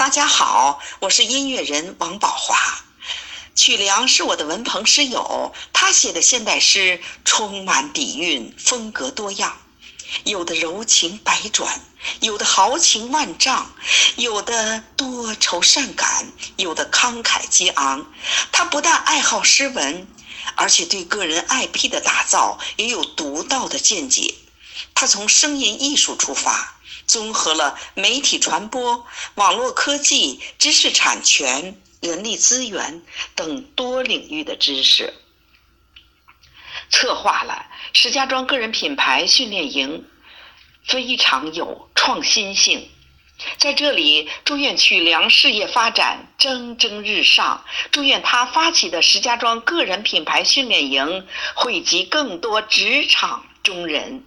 大家好，我是音乐人王宝华。曲梁是我的文朋诗友，他写的现代诗充满底蕴，风格多样，有的柔情百转，有的豪情万丈，有的多愁善感，有的慷慨激昂。他不但爱好诗文，而且对个人 IP 的打造也有独到的见解。他从声音艺术出发。综合了媒体传播、网络科技、知识产权、人力资源等多领域的知识，策划了石家庄个人品牌训练营，非常有创新性。在这里，祝愿曲梁事业发展蒸蒸日上，祝愿他发起的石家庄个人品牌训练营惠及更多职场中人。